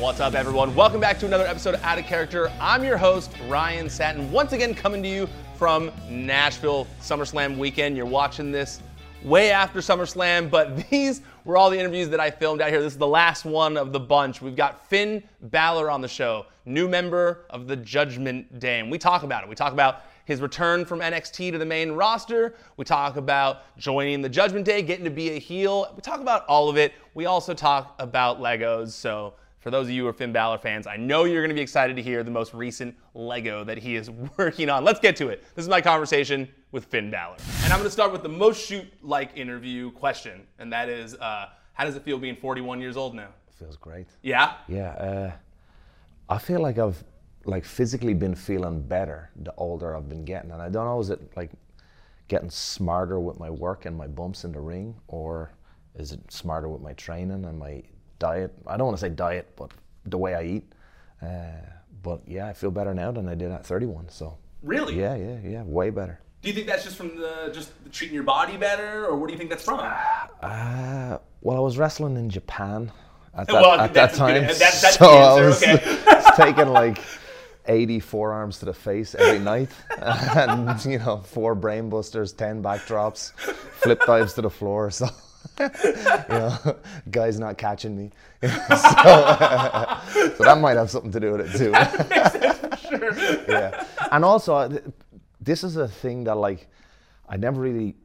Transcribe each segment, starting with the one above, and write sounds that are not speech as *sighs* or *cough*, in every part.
What's up, everyone? Welcome back to another episode of Out of Character. I'm your host, Ryan Satin, once again coming to you from Nashville SummerSlam weekend. You're watching this way after SummerSlam, but *laughs* these were all the interviews that I filmed out here. This is the last one of the bunch. We've got Finn Balor on the show, new member of the Judgment Day. And we talk about it. We talk about his return from NXT to the main roster. We talk about joining the Judgment Day, getting to be a heel. We talk about all of it. We also talk about Legos. So for those of you who are Finn Balor fans, I know you're going to be excited to hear the most recent Lego that he is *laughs* working on. Let's get to it. This is my conversation with Finn Balor. And I'm going to start with the most shoot like interview question, and that is uh, how does it feel being 41 years old now? Feels great. Yeah? Yeah, uh, I feel like I've like physically been feeling better the older I've been getting, and I don't know is it like getting smarter with my work and my bumps in the ring, or is it smarter with my training and my diet. I don't want to say diet, but the way I eat. Uh, but yeah, I feel better now than I did at 31. So Really? yeah, yeah, yeah, way better. Do you think that's just from the just treating your body better, or what do you think that's from? *sighs* Uh, well, I was wrestling in Japan at *laughs* that, Well, at that time. good. That- that's *laughs* so *laughs* I was, okay. taking like 80 forearms to the face every night, and you know, four brain busters, 10 backdrops, flip dives to the floor. So. *laughs* you know, guy's not catching me. *laughs* so, *laughs* so that might have something to do with it too. sure. yeah. And also, this is a thing that like I never really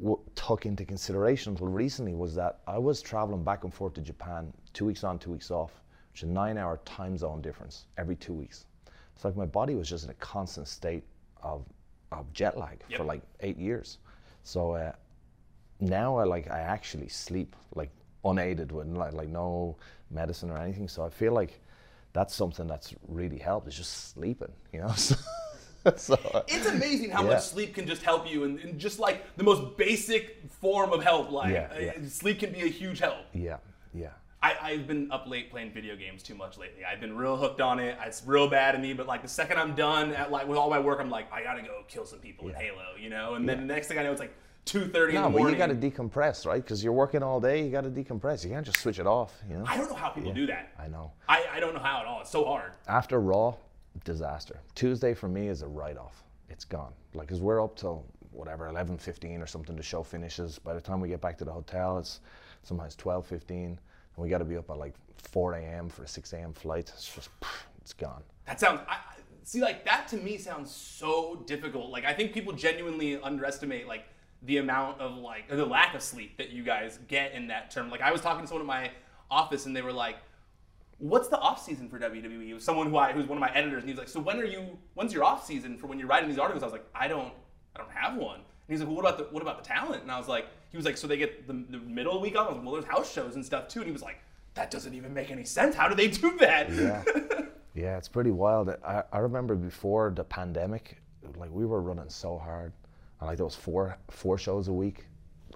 w- took into consideration until recently was that I was traveling back and forth to Japan two weeks on, two weeks off, which is a nine-hour time zone difference every two weeks. It's like my body was just in a constant state of of jet lag Yep. for like eight years. So uh, now I like I actually sleep like unaided with like, like no medicine or anything. So I feel like that's something that's really helped is just sleeping, you know. *laughs* So, so, It's amazing how Yeah. much sleep can just help you, and, and just like the most basic form of help, like Yeah, uh, yeah. sleep can be a huge help. yeah, yeah, I, I've been up late playing video games too much lately. I've been real hooked on it. It's real bad in me, but like the second I'm done at like with all my work, I'm like, I gotta go kill some people in Halo, you know. And then the next thing I know, it's like two thirty in No, the but you got to decompress, right? Because you're working all day. You got to decompress. You can't just switch it off, you know. I don't know how people Yeah. do that. I know. I, I don't know how at all. It's so hard. After Raw, disaster. Tuesday for me is a write-off. It's gone. Like, cause we're up till whatever 11:15 or something. The show finishes. By the time we get back to the hotel, it's sometimes 12:15, and we got to be up at like 4 a.m. for a 6 a.m. flight. It's just, it's gone. That sounds. I- see, like that to me sounds so difficult. Like I think people genuinely underestimate like the amount of like or the lack of sleep that you guys get in that term. Like I was talking to someone in my office and they were like, "What's the off season for WWE?" It was someone who I who's one of my editors, and he was like, "So when are you? When's your off season for when you're writing these articles?" I was like, "I don't, I don't have one." And he's like, "Well, what about the what about the talent?" And I was like, "He was like, so they get the, the middle of the week off." I was like, "Well, there's house shows and stuff too." And he was like, "That doesn't even make any sense. How do they do that?" Yeah. *laughs* yeah, it's pretty wild. I, I remember before the pandemic, like we were running so hard. And like was four four shows a week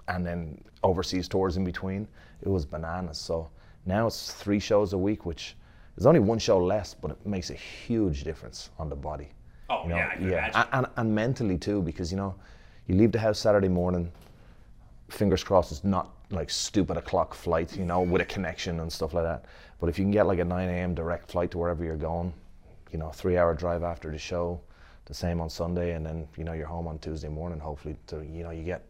and then overseas tours in between. It was bananas. So now it's three shows a week, which there's only one show less, but it makes a huge difference on the body. Oh, You know, yeah, I can. And, and, and mentally too, because you know, you leave the house Saturday morning, fingers crossed it's not like stupid o'clock flight, you know, with a connection and stuff like that. But if you can get like a 9 a.m. direct flight to wherever you're going, you know, three hour drive after the show, the same on Sunday, and then you know you're home on Tuesday morning. Hopefully, to you know you get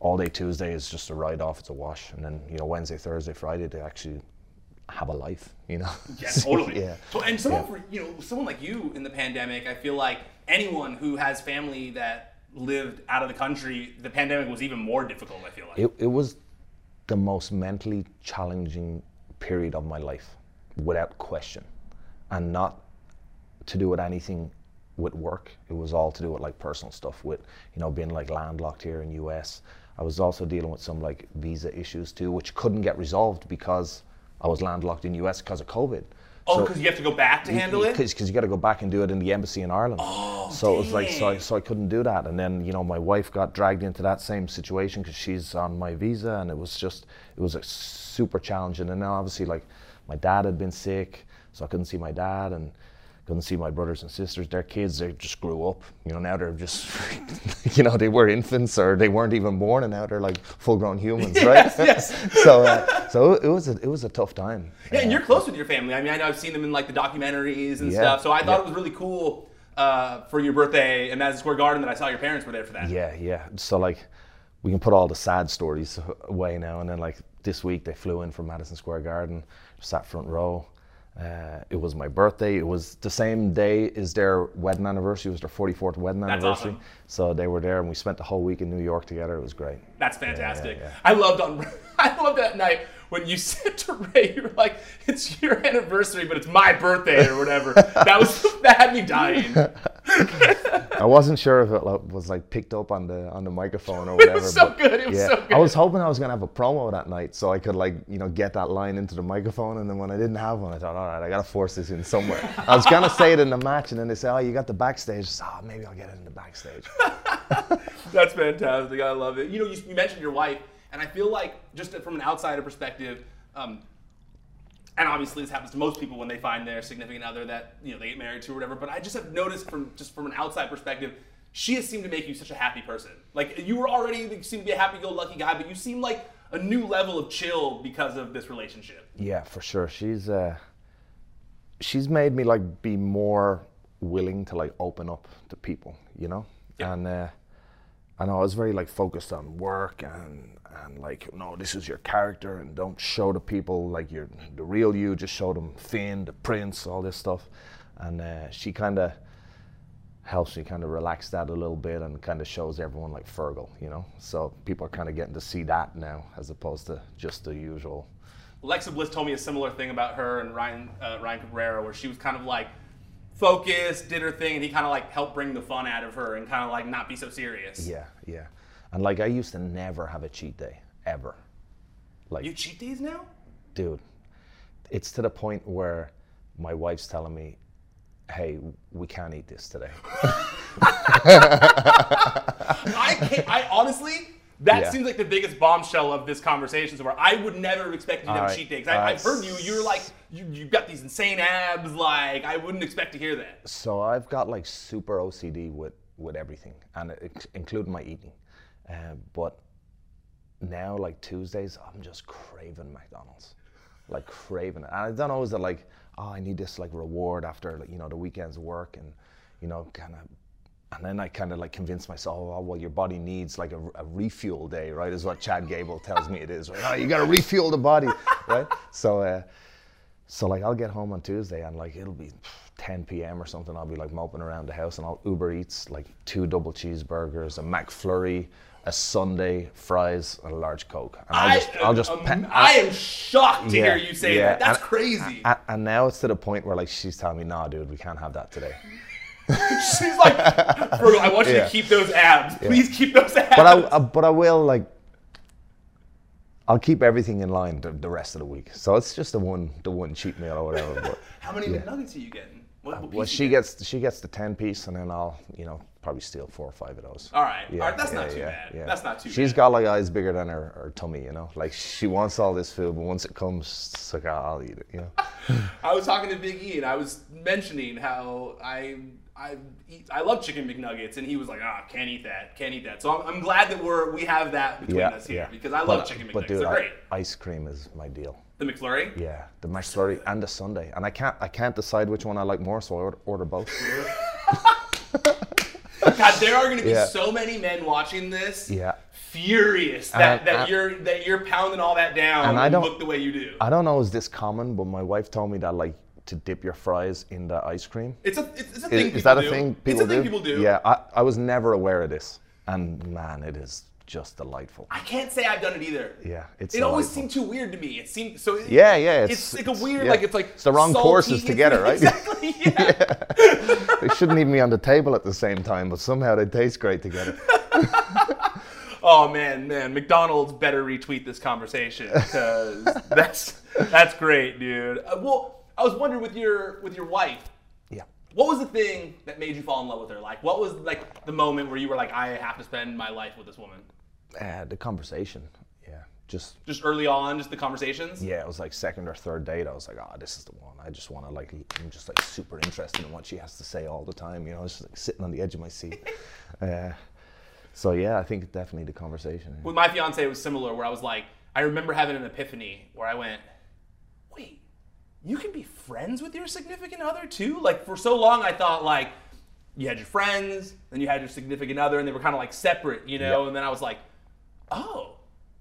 all day Tuesday is just a ride off, it's a wash, and then you know Wednesday, Thursday, Friday they actually have a life, you know. *laughs* Yeah, totally. yeah. So, and someone Yeah. for you know, someone like you in the pandemic, I feel like anyone who has family that lived out of the country, the pandemic was even more difficult. I feel like. It, it was the most mentally challenging period of my life, without question, and not to do with anything with work. It was all to do with like personal stuff, with you know being like landlocked here in US. I was also dealing with some like visa issues too, which couldn't get resolved because I was landlocked in US because of COVID. oh, So- because you have to go back to handle it. because you got to go back and do it in the embassy in Ireland. Oh, so it was like so I, so I couldn't do that, and then you know my wife got dragged into that same situation because she's on my visa, and it was just it was a super challenging. And then obviously like my dad had been sick, so I couldn't see my dad, and couldn't see my brothers and sisters. Their kids, they just grew up. You know, now they're just, *laughs* you know, they were infants or they weren't even born, and now they're like full-grown humans, *laughs* right? Yes, yes. *laughs* so, uh, so it was a, it was a tough time. Yeah, and Uh, you're close with your family. I mean, I know I've seen them in like the documentaries and Yeah, stuff. So I thought yeah. it was really cool uh, for your birthday in Madison Square Garden that I saw your parents were there for that. Yeah, yeah. So like, we can put all the sad stories away now, and then like this week they flew in from Madison Square Garden, sat front row. Uh, it was my birthday. It was the same day as their wedding anniversary. It was their 44th wedding That's anniversary. awesome. So they were there, and we spent the whole week in New York together. It was great. That's fantastic. yeah. I loved on *laughs* I loved that night when you *laughs* said to Rey, you were like, "It's your anniversary, but it's my birthday or whatever." *laughs* that was that had me dying. I wasn't sure if it like, was like picked up on the on the microphone or whatever. *laughs* it was so good, it was yeah, so I was hoping I was gonna have a promo that night, so I could like you know get that line into the microphone. And then when I didn't have one, I thought, all right, I gotta force this in somewhere. *laughs* I was gonna say it in the match, and then they say, oh, you got the backstage. Said, oh, maybe I'll get it in the backstage. *laughs* That's fantastic. I love it. You know, you, you mentioned your wife, and I feel like just from an outsider perspective, um, and obviously this happens to most people when they find their significant other that you know they get married to or whatever. But I just have noticed from just from an outside perspective, she has seemed to make you such a happy person. Like you were already you seem to be a happy-go-lucky guy, but you seem like a new level of chill because of this relationship. Yeah, for sure. She's uh, she's made me like be more willing to like open up to people, you know. Yeah. And uh, I know I was very like focused on work and and like no, this is your character and don't show the people like you're the real you. Just show them Finn, the Prince, all this stuff. And uh, she kind of helps me kind of relax that a little bit and kind of shows everyone like Fergal, you know. So people are kind of getting to see that now as opposed to just the usual. Alexa Bliss told me a similar thing about her and Ryan uh, Ryan Cabrera, where she was kind of like focused, did her thing, and he kind of like helped bring the fun out of her and kind of like not be so serious. Yeah, yeah. And like I used to never have a cheat day ever. Like, You cheat days now? dude, it's to the point where my wife's telling me, "Hey, we can't eat this today." *laughs* I can't. I honestly. That Yeah. seems like the biggest bombshell of this conversation so far. I would never have expected you to have Alright, cheat days. I, I've heard you. You're like you, you've got these insane abs. Like I wouldn't expect to hear that. so I've got like super OCD with with everything, and it, including my eating. Uh, but now, like Tuesdays, I'm just craving McDonald's, like craving it. And I don't know, is it like, oh, I need this like reward after like, you know the weekend's work, and you know, kind of. And then I kind of like convince myself, oh, well, your body needs like a, a refuel day, right? Is what Chad Gable tells me it is, right? Oh, you got to refuel the body, *laughs* right? So, uh, so like I'll get home on Tuesday and like it'll be 10 p.m. or something. I'll be like moping around the house and I'll Uber Eats like two double cheeseburgers, a McFlurry, a sundae, fries, and a large Coke. And I'll just, I'll just, um, pa- I am shocked to hear you say yeah, that. That's and- crazy. and, and now it's to the point where like she's telling me, nah, dude, we can't have that today. *laughs* She's like, Fergal, I want you Yeah. to keep those abs. Please keep those abs. But I, I, but I will like. I'll keep everything in line the, the rest of the week. So it's just the one, the one cheat meal or whatever. But *laughs* How many nuggets are you getting? What, what well, she get? gets she gets the ten piece, and then I'll you know probably steal four or five of those. All right. All right, that's not too bad. That's not too She's bad. She's got like eyes bigger than her, her tummy, you know. Like she wants all this food, but once it comes, it's like "Ah, I'll eat it, you know. *laughs* I was talking to Big E and I was mentioning how I I eat, I love chicken McNuggets and he was like, ah, can't eat that, can't eat that. So I'm, I'm glad that we're we have that between yeah, us here yeah. because I love But- chicken But McNuggets. dude, They're I- great. ice cream is my deal. The McFlurry. Yeah, the McFlurry and the sundae, and I can't I can't decide which one I like more, so I order, order both. *laughs* God, there are going to be Yeah. so many men watching this. Yeah. Furious that, And- that and- you're that you're pounding all that down And and, I don't- look the way you do. I don't know is this common, but my wife told me that like to dip your fries in the ice cream. It's a it's, it's a thing. is people that a do. thing it's people a thing do? people do. Yeah, I, I was never aware of this, and man, it is just delightful. I can't say I've done it either. Yeah, it's It always seemed too weird to me. It seemed so. It, Yeah, yeah, It's, it's- like a weird, yeah. like it's like It's the wrong salty, courses it's- together, right? *laughs* Exactly. *laughs* Yeah. They shouldn't even be on the table at the same time, but somehow they taste great together. *laughs* oh man, man, McDonald's better retweet this conversation because that's that's great, dude. Uh, well, I was wondering with your with your wife, Yeah. what was the thing that made you fall in love with her? Like, what was like the moment where you were like, I have to spend my life with this woman? Uh, the conversation, yeah, just Just early on, just the conversations. yeah, it was like second or third date. I was like, oh, this is the one. I just want to like, I'm just like super interested in what she has to say all the time. You know, it's just like sitting on the edge of my seat. *laughs* uh, so yeah, I think definitely the conversation. With my fiance, it was similar. Where I was like, I remember having an epiphany where I went, you can be friends with your significant other too? Like for so long, I thought like you had your friends, then you had your significant other, and they were kind of like separate, you know. Yeah. And then I was like, oh.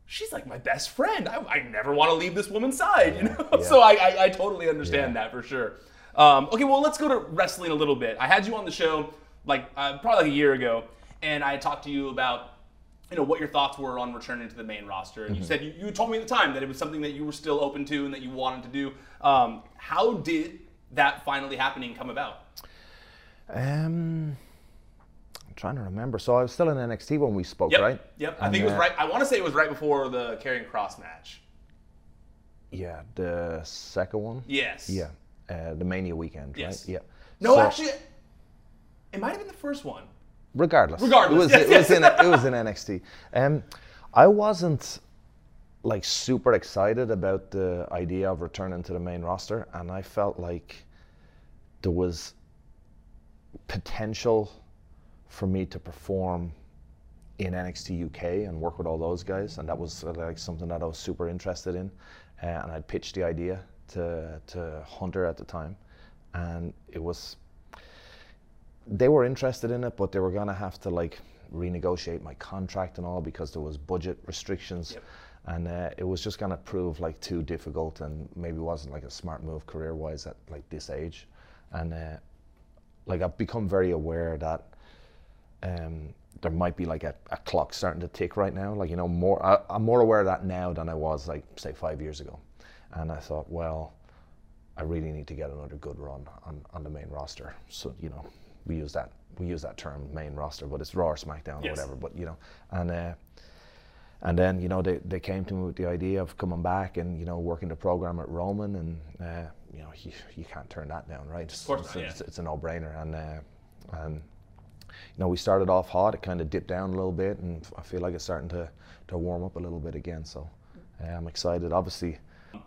She's like my best friend. I, I never want to leave this woman's side, you know. *laughs* Yeah. So I, I, I totally understand Yeah. that for sure. Um, okay, well let's go to wrestling a little bit. I had you on the show like uh, probably like a year ago, and I talked to you about you know what your thoughts were on returning to the main roster, and you said you, you told me at the time that it was something that you were still open to and that you wanted to do. Um, how did that finally happening come about? Um, I'm trying to remember. So I was still in NXT when we spoke, Yep, right? yep. I And, think it was uh, right. I want to say it was right before the Karrion Kross match. Yeah, the second one. Yes. Yeah, uh, the Mania weekend, Yes. right? Yeah. No, So- actually, it might have been the first one. regardless. Regardless, it was yes, it was in it was in NXT. Um, I wasn't like super excited about the idea of returning to the main roster, and I felt like there was potential for me to perform in NXT UK and work with all those guys, and that was uh, like something that I was super interested in, uh, and I'd pitched the idea to to Hunter at the time, and it was they were interested in it, but they were gonna have to like renegotiate my contract and all because there was budget restrictions, Yep. And uh, it was just gonna prove like too difficult and maybe wasn't like a smart move career wise at like this age, and uh, like I've become very aware that um, there might be like a, a clock starting to tick right now. Like you know, more I, I'm more aware of that now than I was like say five years ago, and I thought, well, I really need to get another good run on, on the main roster. So you know, we use that we use that term main roster, but it's Raw or SmackDown Yes. or whatever. But you know, and uh, and then you know they, they came to me with the idea of coming back and you know working the program at Roman, and uh, you know you, you can't turn that down, right? It's, Of course it's, not, it's, yeah. it's a no brainer, and uh, and you know we started off hot, it kind of dipped down a little bit, and I feel like it's starting to to warm up a little bit again. So uh, I'm excited. Obviously,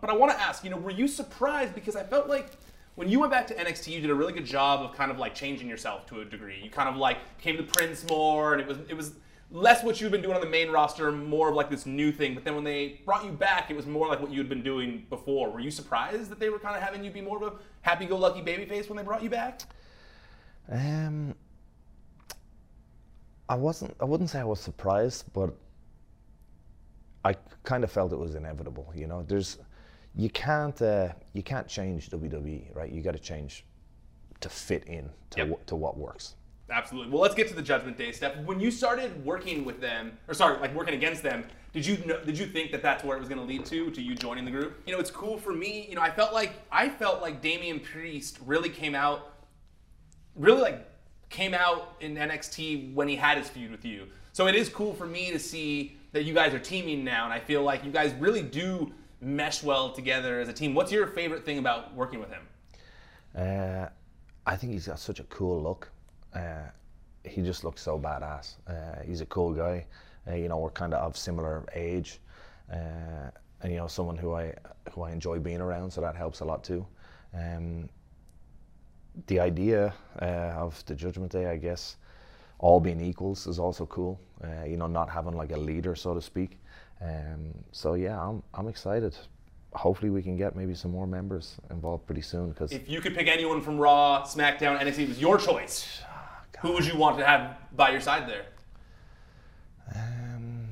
But I want to ask, you know, were you surprised? Because I felt like when you went back to NXT, you did a really good job of kind of like changing yourself to a degree. You kind of like became the prince more, and it was it was less what you've been doing on the main roster, more of like this new thing. But then when they brought you back, it was more like what you had been doing before. Were you surprised that they were kind of having you be more of a happy-go-lucky babyface when they brought you back? Um, I wasn't. I wouldn't say I was surprised, but I kind of felt it was inevitable. You know, there's you can't uh, you can't change WWE, right? You got to change to fit in to Yep. wh- to what works. Absolutely. Well, let's get to the Judgment Day stuff. When you started working with them, or sorry, like working against them, did you know, did you think that that's where it was going to lead to, to you joining the group? You know, it's cool for me. You know, I felt like I felt like Damian Priest really came out, really like came out in NXT when he had his feud with you. So it is cool for me to see that you guys are teaming now, and I feel like you guys really do mesh well together as a team. What's your favorite thing about working with him? Uh, I think he's got such a cool look. Uh, he just looks so badass. Uh, he's a cool guy. Uh, you know, we're kind of of similar age, uh, and you know, someone who I who I enjoy being around, so that helps a lot too. Um, the idea of the Judgment Day, I guess, all being equals is also cool. You know, not having like a leader, so to speak. Um, so yeah, I'm I'm excited. Hopefully, we can get maybe some more members involved pretty soon because If you could pick anyone from Raw, SmackDown, NXT, it was your choice. Ah, Who would you want to have by your side there? Um,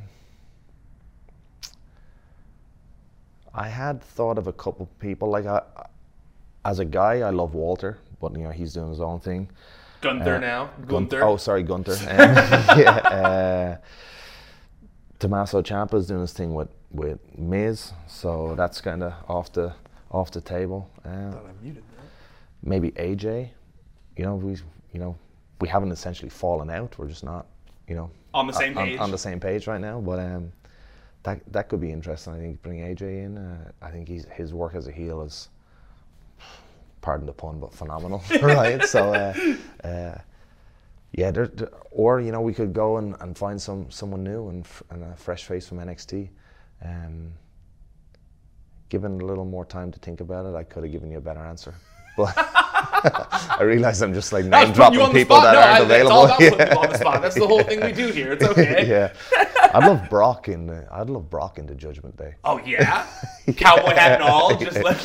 I had thought of a couple people. Like, I, as a guy, I love Walter, but you know he's doing his own thing. Gunther Uh, now. Gun- Oh, sorry, Gunther. Um, *laughs* yeah. Uh, Tommaso Ciampa's doing his thing with with Miz, so that's kind of off the off the table. Uh, maybe AJ. You know, we you know we haven't essentially fallen out. We're just not, you know, On the same on, page. on the same page right now. But um, that that could be interesting. I think bring AJ in. Uh, I think he's, his work as a heel is, pardon the pun, but phenomenal, *laughs* *laughs* right? So. Uh, uh, yeah, there, there- or you know, we could go and, and find some someone new and, f- and a fresh face from NXT. Um, given a little more time to think about it, I could have given you a better answer. *laughs* But *laughs* I realize I'm just like name dropping people that No, aren't I- available. It's all about Yeah. on the *laughs* spot. That's the whole thing we do here. It's okay. *laughs* yeah, I'd love Brock in. The, I'd love Brock in the Judgment Day. Oh yeah, cowboy hat and all. Just let.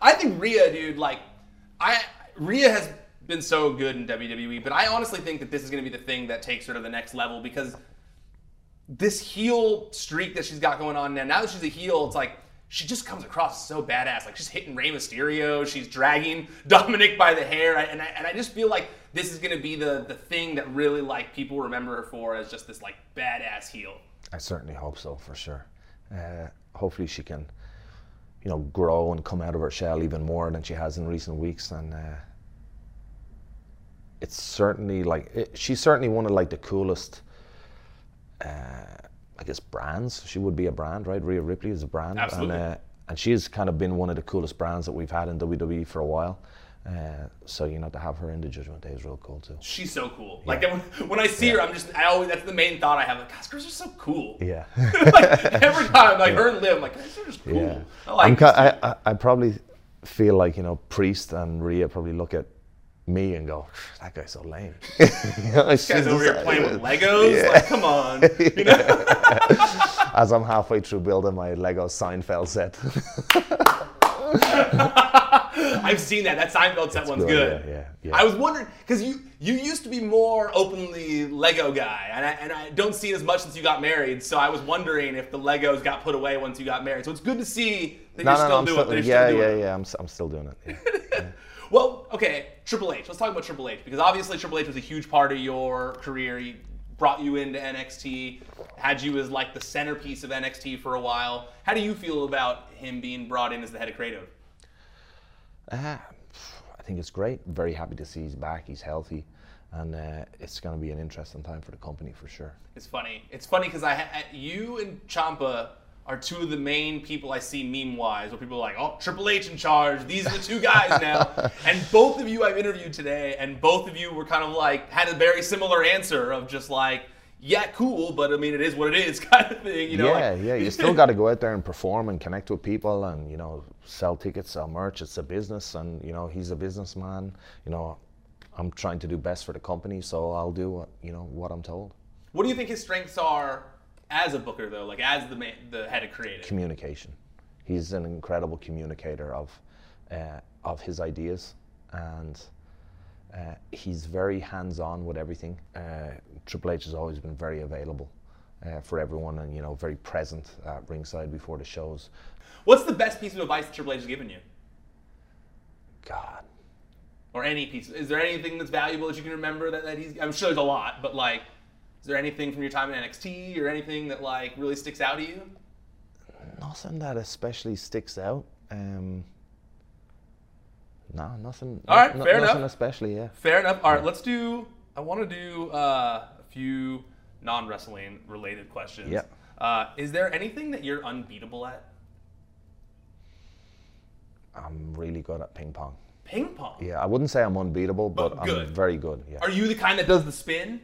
I think Rhea, dude, like, I Rhea has been so good in WWE, but I honestly think that this is going to be the thing that takes her to the next level because this heel streak that she's got going on now. Now that she's a heel, it's like she just comes across so badass. Like she's hitting Rey Mysterio, she's dragging *laughs* Dominic by the hair, and I, and I just feel like this is going to be the the thing that really like people remember her for as just this like badass heel. I certainly hope so, for sure. Uh, hopefully, she can, you know, grow and come out of her shell even more than she has in recent weeks. And uh, it's certainly like it, she's certainly one of like the coolest, uh, I guess, brands. She would be a brand, right? Rhea Ripley is a brand, Absolutely. and uh, and she has kind of been one of the coolest brands that we've had in WWE for a while. Uh, so you know, to have her in the Judgment Day is real cool too. She's so cool. Like when, when I see her, I'm just I always that's the main thought I have. Like, gosh, girls are so cool. *laughs* Yeah. *laughs* like every time, like her and Liv, I'm like they're just cool. Yeah, I like I'm. I, I, I probably feel like you know Priest and Rhea probably look at me and go, "That guy's so lame." *laughs* you know, This guy's over here playing with Legos. Like, come on. *laughs* You know? *laughs* As I'm halfway through building my Lego Seinfeld set. I've seen that. That Seinfeld set one's good. good, yeah, yeah, yeah. I was wondering because you you used to be more openly Lego guy, and I and I don't see it as much since you got married. So I was wondering if the Legos got put away once you got married. So it's good to see that no, you're no, still no, I'm doing. still, that you're yeah, yeah, yeah. I'm, s- I'm still doing it. yeah. Well, okay, Triple H. Let's talk about Triple H because obviously Triple H was a huge part of your career. He brought you into NXT, had you as like the centerpiece of NXT for a while. How do you feel about him being brought in as the head of creative? Uh, I think it's great. Very happy to see he's back. He's healthy, and uh, it's going to be an interesting time for the company for sure. It's funny. It's funny because I ha- you and Ciampa are two of the main people I see meme wise, where people are like, "Oh, Triple H in charge. These are the two guys *laughs* now." and both of you I've interviewed today, and both of you were kind of like had a very similar answer of just like, "Yeah, cool, but I mean, it is what it is," *laughs* kind of thing. You know? yeah, like- yeah. You still *laughs* got to go out there and perform and connect with people, and you know, sell tickets, sell merch. It's a business, and you know, he's a businessman. You know, I'm trying to do best for the company, so I'll do what you know what I'm told. What do you think his strengths are as a booker, though? Like as the man, the head of creative. Communication. He's an incredible communicator of uh, of his ideas, and uh, he's very hands-on with everything. Uh, Triple H has always been very available. Uh, for everyone, and you know, very present at ringside before the shows. What's the best piece of advice that Triple H has given you? God, or any piece. Is there anything that's valuable that you can remember that, that he's? I'm sure there's a lot, but like, is there anything from your time in NXT or anything that like really sticks out to you? Nothing that especially sticks out. Um, no, nothing. All right, no- fair nothing enough. especially. Yeah. Fair enough. All right, let's do. I want to do uh, a few non wrestling related questions. Yep. Uh, is there anything that you're unbeatable at? I'm really good at ping pong. Ping pong. Yeah, I wouldn't say I'm unbeatable, but, But. I'm very good. Yeah. Are you the kind that does the spin,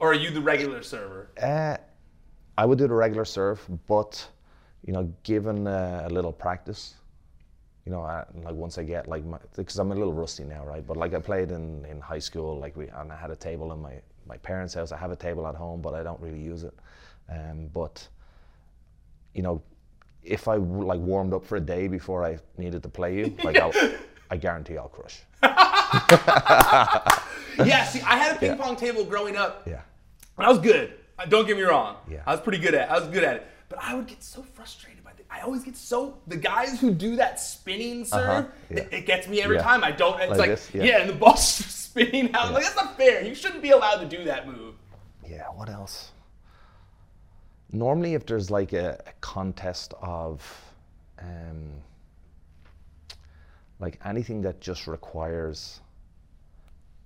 or are you the regular server? Uh, I would do the regular serve, but you know, given uh, a little practice, you know, I, like once I get like, because I'm a little rusty now, right? But like I played in, in high school, like we, and I had a table in my my parents' house. I have a table at home, but I don't really use it. Um, but you know, if I like warmed up for a day before I needed to play you, like I'll, *laughs* I guarantee I'll crush. *laughs* yeah. See, I had a ping Yeah. pong table growing up. Yeah. And I was good. Uh, Don't get me wrong. Yeah. I was pretty good at. it. I was good at it. But I would get so frustrated by the. I always get so the guys who do that spinning serve. Uh-huh, yeah. It, it gets me every Yeah. time. I don't. It's Like like, this, yeah. yeah. and the ball's *laughs* spinning out. Like that's not fair. You shouldn't be allowed to do that move. Yeah, what else? Normally, if there's like a, a contest of um, like anything that just requires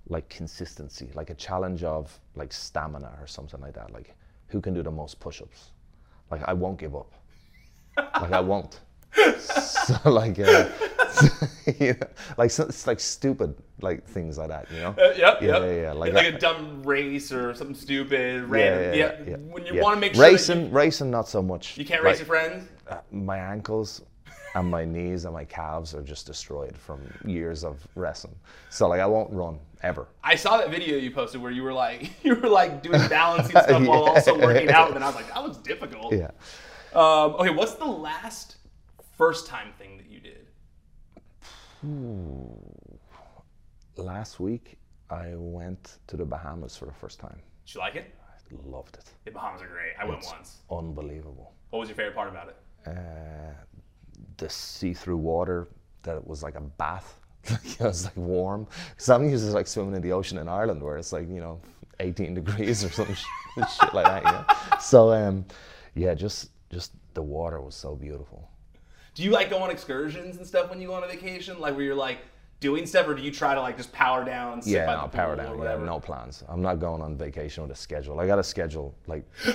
like consistency, like a challenge of like stamina or something like that, like who can do the most push ups? Like, I won't give up. like, I won't. *laughs* so, like, uh, *laughs* you know, like so, it's like stupid like things like that. You know. Uh, yep, yeah, yep. yeah, yeah. Like, Like, a dumb race or something stupid, random. Yeah, Yeah. when you yeah. want to make sure racing, racing, not so much. you, can't Like, race your friends. uh, my ankles and my knees and my calves are just destroyed from years of wrestling. So like I won't run ever. I saw that video you posted where you were like *laughs* you were like doing balancing stuff while *laughs* also working out, and I was like, that looks difficult. Yeah. Um, okay, what's the last first time thing that you did? Last week I went to the Bahamas for the first time. Did you like it? I loved it. The Bahamas are great. I went once. Unbelievable. What was your favorite part about it? Uh, the see-through water that it was like a bath. *laughs* it was like warm. Because I'm used to like swimming in the ocean in Ireland where it's like you know 18 degrees or something *laughs* shit like that. You know? So um, yeah, just just the water was so beautiful. Do you like go on excursions and stuff when you go on a vacation? Like where you're like doing stuff, or do you try to like just power down? Yeah, no, power down. Yeah, no plans. I'm not going on vacation with a schedule. I got a schedule like *laughs*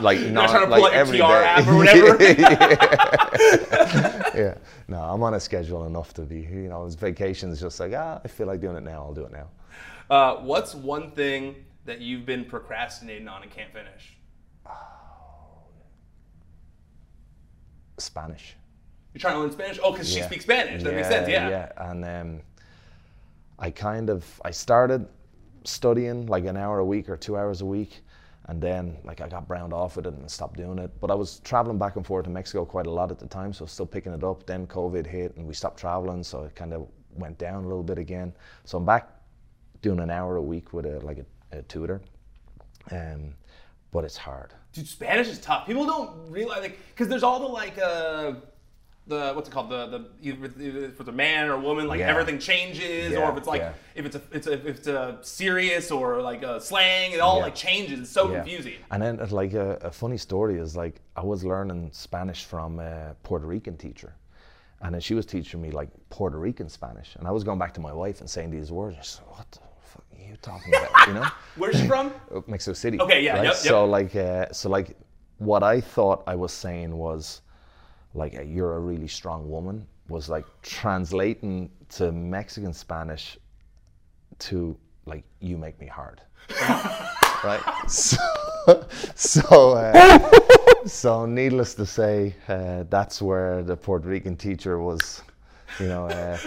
like not not like your TR day. or whatever. yeah. *laughs* No, I'm on a schedule enough to be. You know, it's vacation's just like ah, I feel like doing it now. I'll do it now. Uh, what's one thing that you've been procrastinating on and can't finish? *sighs* Spanish. You're trying to learn Spanish? Oh, because she speaks Spanish. That makes sense. Yeah. Yeah, and um, I kind of I started studying like an hour a week or two hours a week, and then like I got browned off it and stopped doing it. But I was traveling back and forth to Mexico quite a lot at the time, so still picking it up. Then COVID hit and we stopped traveling, so it kind of went down a little bit again. So I'm back doing an hour a week with a like a, a tutor, um, but it's hard. Dude, Spanish is tough. People don't realize like because there's all the like uh the what's it called the the if it's a man or a woman like Yeah. everything changes or if it's like yeah. if it's a it's a if it's a serious or like a slang it all Yeah. like changes. It's so Yeah. confusing. And then, uh, like a, a funny story is like I was learning Spanish from a Puerto Rican teacher, and then she was teaching me like Puerto Rican Spanish, and I was going back to my wife and saying these words. "What the fuck are you talking about?" You know, *laughs* Where's she from? Uh, *laughs* Mexico City. Okay, yeah, right? yep, yep. So like, uh, so like, what I thought I was saying was, like, "You're a really strong woman," was like translating to Mexican Spanish to like, "You make me hard." *laughs* right? So, so, uh, so needless to say, uh, that's where the Puerto Rican teacher was, you know, uh,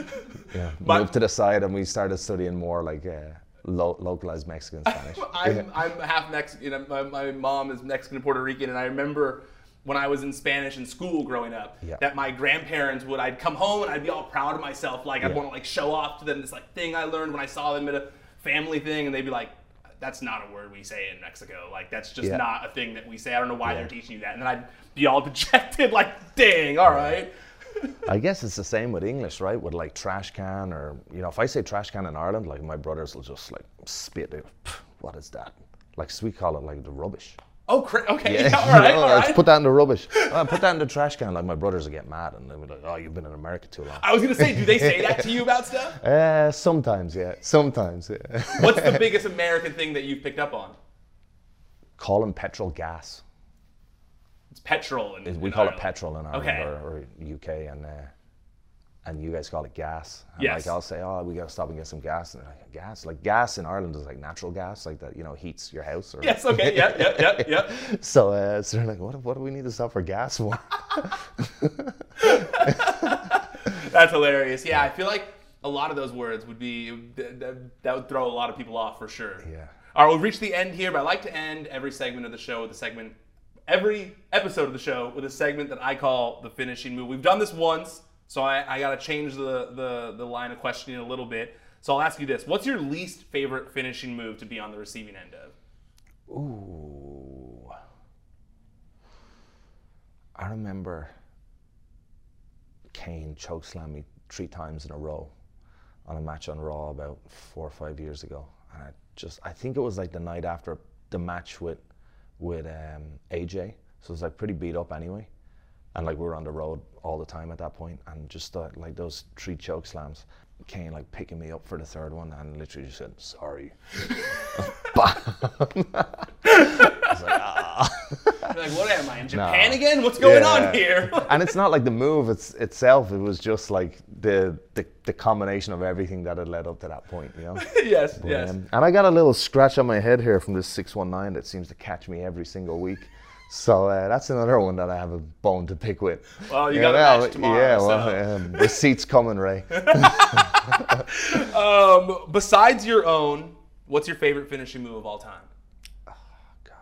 you know But- moved to the side, and we started studying more like uh, lo- localized Mexican Spanish. *laughs* I'm, I'm half Mexican. My, my mom is Mexican and Puerto Rican, and I remember when I was in Spanish in school growing up, Yeah. that my grandparents would. I'd come home and I'd be all proud of myself, like I'd want to like show off to them this like thing I learned when I saw them at a family thing, and they'd be like. That's not a word we say in Mexico. Like that's just Yeah. not a thing that we say. I don't know why they're teaching you that. And then I'd be all *laughs* dejected, like, dang, all right. *laughs* I guess it's the same with English, right? With like trash can, or you know, if I say trash can in Ireland, like my brothers will just like spit it. What is that? Like so we call it like the rubbish. Oh, cra- okay, yeah, *laughs* you *laughs* all right, know, all let's put that in the rubbish. Uh, put that in the trash can. Like my brothers will get mad and they'll be like, "Oh, you've been in America too long." I was gonna say, do they say that to you *laughs* about stuff? Uh, sometimes, yeah. Sometimes, yeah. What's the biggest American thing that you've picked up on? Calling petrol gas. It's petrol. In, We in call it petrol in Ireland Okay. or, or UK, and uh, and you guys call it gas. And Yes. Like I'll say, oh, we gotta stop and get some gas. And they're like, gas? Like gas in Ireland is like natural gas, like that, you know, heats your house. Or, Yes. Okay. Yep. Yep. Yep. Yep. So, uh, so they're like, what, what do we need to stop for gas for? *laughs* That's hilarious. Yeah, I feel like a lot of those words would be that, would throw a lot of people off for sure. Yeah. All right, we've reached the end here, but I like to end every segment of the show with a segment, every episode of the show with a segment that I call the finishing move. We've done this once, so I, I got to change the, the the line of questioning a little bit. So I'll ask you this: What's your least favorite finishing move to be on the receiving end of? Ooh. I remember Kane chokeslammed me three times in a row on a match on Raw about four or five years ago. And I just, I think it was like the night after the match with, with um, AJ. So it was like pretty beat up anyway. And like we were on the road all the time at that point, and just thought like those three choke slams, Kane like picking me up for the third one, and literally just said sorry. Bam. I was like, ah. Like, what am I in Japan again? What's going Yeah. on here? *laughs* and it's not like the move it's, itself. It was just like the, the the combination of everything that had led up to that point. You know. *laughs* yes, yes. Um, and I got a little scratch on my head here from this 619 that seems to catch me every single week. So uh, that's another one that I have a bone to pick with. Well, you Yeah, got a match tomorrow, Yeah, so. well, um, the seat's coming, Rey. *laughs* Um, besides your own, what's your favorite finishing move of all time? Oh, God.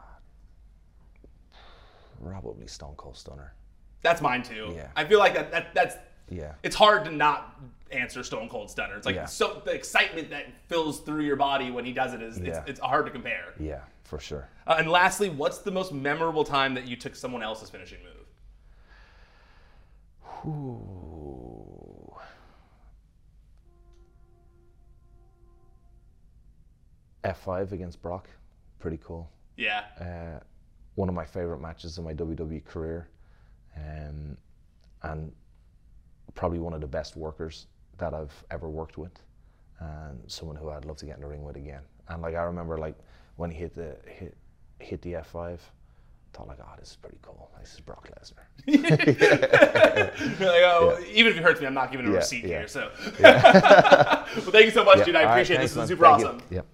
Probably Stone Cold Stunner. That's mine too. Yeah. I feel like that, that that's Yeah. it's hard to not answer Stone Cold Stunner. It's like Yeah. so the excitement that fills through your body when he does it is Yeah. it's, it's hard to compare. Yeah, for sure. Uh, and lastly, what's the most memorable time that you took someone else's finishing move? Ooh. F5 against Brock. Pretty cool. Yeah. uh, one of my favorite matches in my WWE career, um, and probably one of the best workers that I've ever worked with, and someone who I'd love to get in the ring with again. And like I remember, like when he hit the hit hit the F5, thought like, oh, this is pretty cool. This is Brock Lesnar. *laughs* Like, oh, even if it hurts me, I'm not giving a Yeah, receipt yeah. here. So, *laughs* well, thank you so much, dude. I All right, appreciate it. thanks, This is super Thank you. awesome. Yep.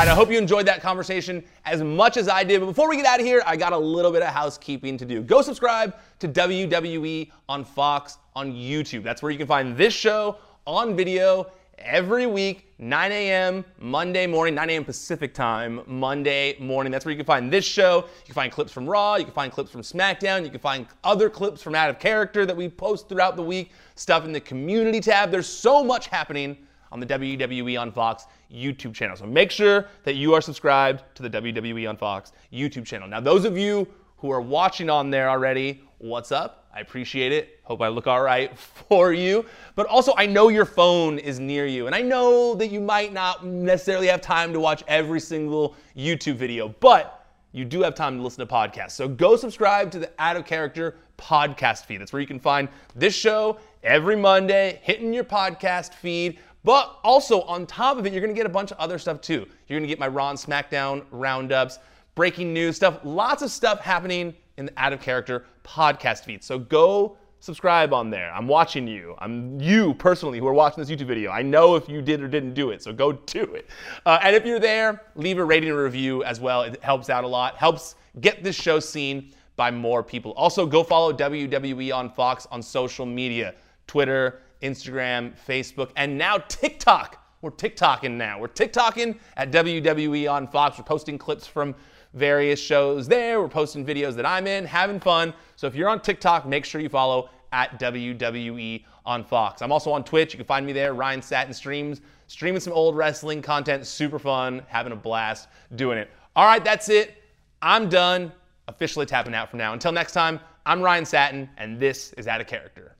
And I hope you enjoyed that conversation as much as I did. But before we get out of here, I got a little bit of housekeeping to do. Go subscribe to WWE on Fox on YouTube. That's where you can find this show on video every week, 9 a.m. Monday morning, 9 a.m. Pacific time, Monday morning. That's where you can find this show. You can find clips from Raw, you can find clips from SmackDown, you can find other clips from Out of Character that we post throughout the week, stuff in the community tab. There's so much happening on the WWE on Fox YouTube channel. So make sure that you are subscribed to the WWE on Fox YouTube channel. Now, those of you who are watching on there already, what's up? I appreciate it. Hope I look all right *laughs* for you. But also, I know your phone is near you, and I know that you might not necessarily have time to watch every single YouTube video, but you do have time to listen to podcasts. So go subscribe to the Out of Character podcast feed. That's where you can find this show every Monday, hitting your podcast feed. But also on top of it, you're gonna get a bunch of other stuff too. You're gonna get my and SmackDown roundups, breaking news stuff, lots of stuff happening in the Out of Character podcast feed. So go subscribe on there. I'm watching you. I'm you personally who are watching this YouTube video. I know if you did or didn't do it, so go do it. Uh, and if you're there, leave a rating and review as well. It helps out a lot. Helps get this show seen by more people. Also, go follow WWE on Fox on social media Twitter, Instagram, Facebook, and now TikTok. We're TikToking now. We're TikToking at WWE on Fox. We're posting clips from various shows there. We're posting videos that I'm in, having fun. So if you're on TikTok, make sure you follow at WWE on Fox. I'm also on Twitch. You can find me there, Ryan Satin Streams, streaming some old wrestling content. Super fun, having a blast doing it. All right, that's it. I'm done. Officially tapping out for now. Until next time, I'm Ryan Satin, and this is Out of Character.